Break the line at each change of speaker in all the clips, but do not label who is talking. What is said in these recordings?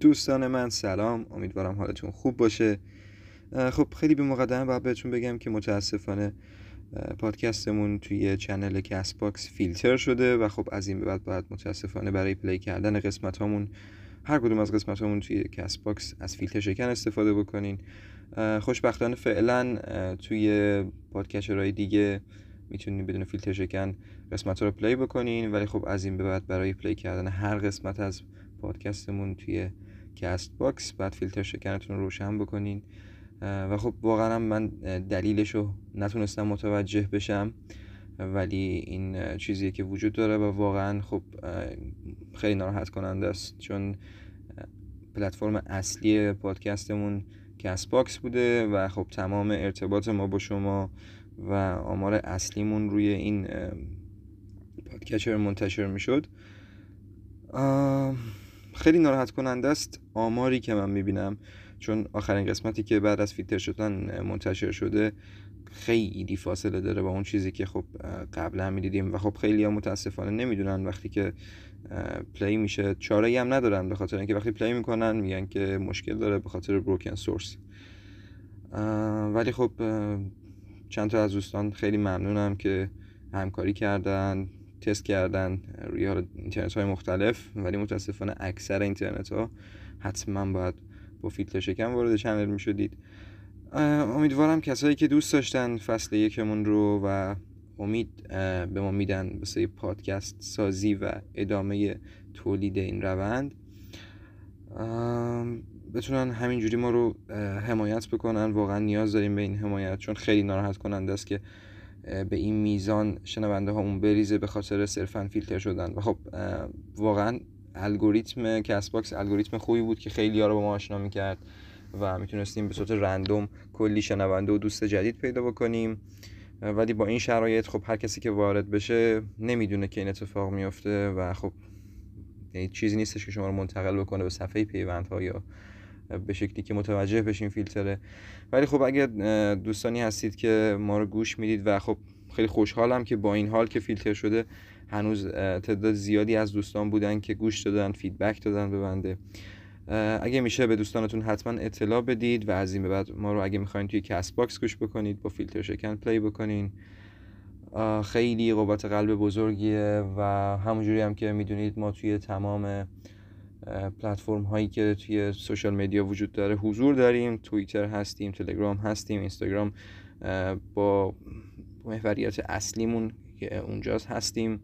دوستان من سلام. امیدوارم حالتون خوب باشه. خب خیلی بی مقدمه باید بهتون بگم که متاسفانه پادکستمون توی channel Castbox فیلتر شده و خب از این به بعد باید متاسفانه برای play کردن قسمت هامون هر کدوم از قسمت هامون توی Castbox از فیلتر شکن استفاده بکنین. خوشبختانه فعلا توی podcatcher های دیگه می‌تونین بدون فیلتر شکن قسمت رو play بکنین. ولی خب از این به بعد برای play کردن هر قسمت از پادکستمون توی Castbox باید فیلتر رو روشن بکنین. و خب واقعا من دلیلش رو نتونستم متوجه بشم ولی این چیزی که وجود داره و واقعا خب خیلی ناراحت کننده است چون پلتفرم اصلی پادکستمون Castbox بوده و خب تمام ارتباط ما با شما و آمار اصلیمون روی این podcatcher منتشر می‌شد. خیلی ناراحت کننده است آماری که من می‌بینم. چون آخرین قسمتی که بعد از فیلتر شدن منتشر شده خیلی فاصله داره با اون چیزی که خب قبلا می‌دیدیم و خب خیلی هم متاسفانه نمی‌دونن وقتی که play میشه. چاره هم ندارن به خاطر اینکه وقتی play می‌کنن میگن که مشکل داره به خاطر broken source ولی خب چند تا از دوستان خیلی ممنونم که همکاری کردن. تست کردن روی اینترنت های مختلف ولی متاسفانه اکثر اینترنت ها حتما باید با فیلتر شکن وارد چنل می شدید امیدوارم کسایی که دوست داشتن فصل یکمون رو و امید به ما میدن واسه پادکست سازی و ادامه تولید این روند. بتونن همینجوری ما رو حمایت بکنن. واقعا نیاز داریم به این حمایت چون خیلی ناراحت کننده است که به این میزان شنونده هامون بریزه به خاطر صرفا فیلتر شدن. و خب واقعا الگوریتم Castbox الگوریتم خوبی بود که خیلی ها رو با ما آشنا می‌کرد و می‌تونستیم به صورت random کلی شنونده و دوست جدید پیدا بکنیم. ولی با این شرایط خب هر کسی که وارد بشه نمی‌دونه که این اتفاق میفته و خب چیزی نیستش که شما رو منتقل بکنه به صفحه پیوندها یا به شکلی که متوجه بشین فیلتره. ولی خب اگر دوستانی هستید که ما رو گوش می‌دید و خب خیلی خوشحالم که با این حال که فیلتر شده هنوز تعداد زیادی از دوستان بودن که گوش دادن feedback دادن به بنده. اگه میشه به دوستانتون حتما اطلاع بدید و از این به بعد ما رو اگه می‌خواین توی Castbox گوش بکنید با فیلتر شکن play بکنین. خیلی قوت قلب بزرگیه و همونجوری هم که می‌دونید ما توی تمام پلتفرم هایی که توی سوشال مدیا وجود داره حضور داریم توییتر هستیم تلگرام هستیم اینستاگرام با محوریت اصلیمون که اونجاست هستیم.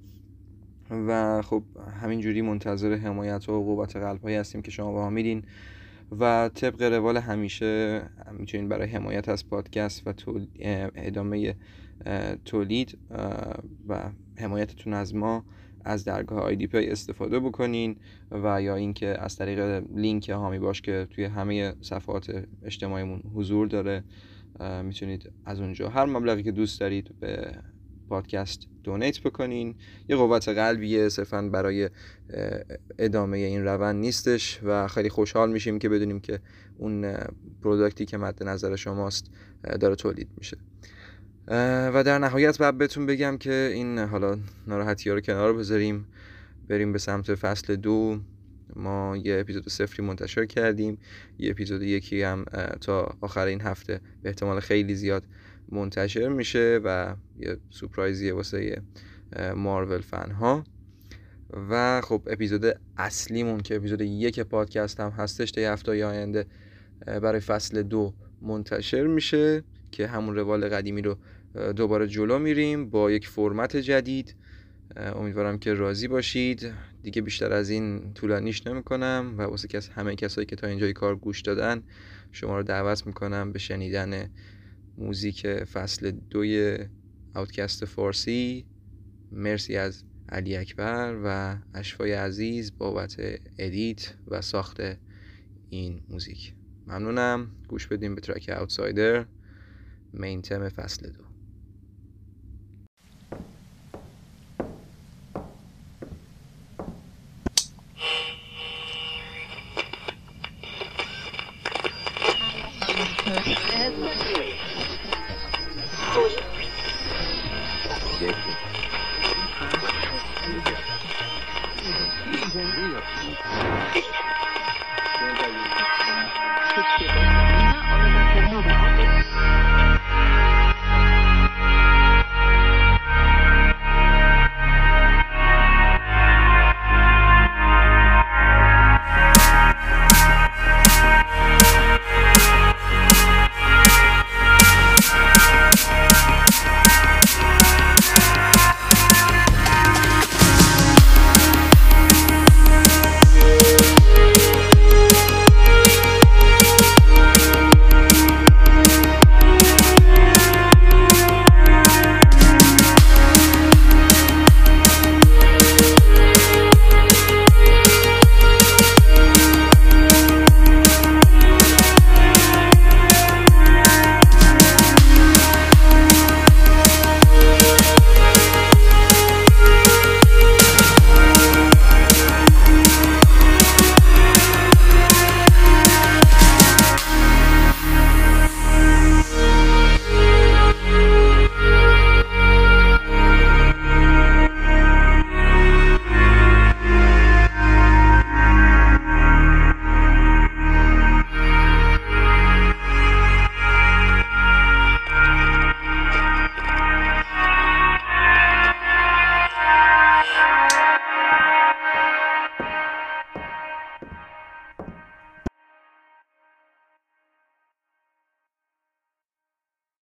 و خب همینجوری منتظر حمایت و قوت قلب هایی هستیم که شما با میدین. و طبق روال همیشه می‌تونین برای حمایت از پادکست و ادامه تولید و حمایتتون از ما از درگاه آیدی پی استفاده بکنین و یا اینکه از طریق لینک هامی باش که توی همه صفحات اجتماعیمون حضور داره می‌تونید از اونجا هر مبلغی که دوست دارید به پادکست دونیت بکنین. یه قوت قلبیه صرفا برای ادامه این روند نیستش و خیلی خوشحال میشیم که بدونیم که اون پروداکتی که مد نظر شماست داره تولید میشه. و در نهایت بعد بهتون بگم که این حالا ناراحتی ها رو کنار بذاریم. بریم به سمت فصل دو. ما یه اپیزود سفری منتشر کردیم. یه اپیزود یکی هم تا آخر این هفته به احتمال خیلی زیاد منتشر میشه و یه سپرایزیه واسه مارول فن ها و خب اپیزود اصلیمون که اپیزود یک پادکست هم هستش تا هفته آینده برای فصل دو منتشر میشه. که همون روال قدیمی رو دوباره جلو میریم با یک فرمت جدید. امیدوارم که راضی باشید. دیگه بیشتر از این طولانیش نمی‌کنم و واسه کس همه کسایی که تا اینجای کار گوش دادن شما رو دعوت می‌کنم به شنیدن موزیک فصل دوی اوتکست فارسی. مرسی از علی اکبر و اشفای عزیز بابت edit و ساخت این موزیک. ممنونم. گوش بدیم به track Outsider Main Theme فصل دو.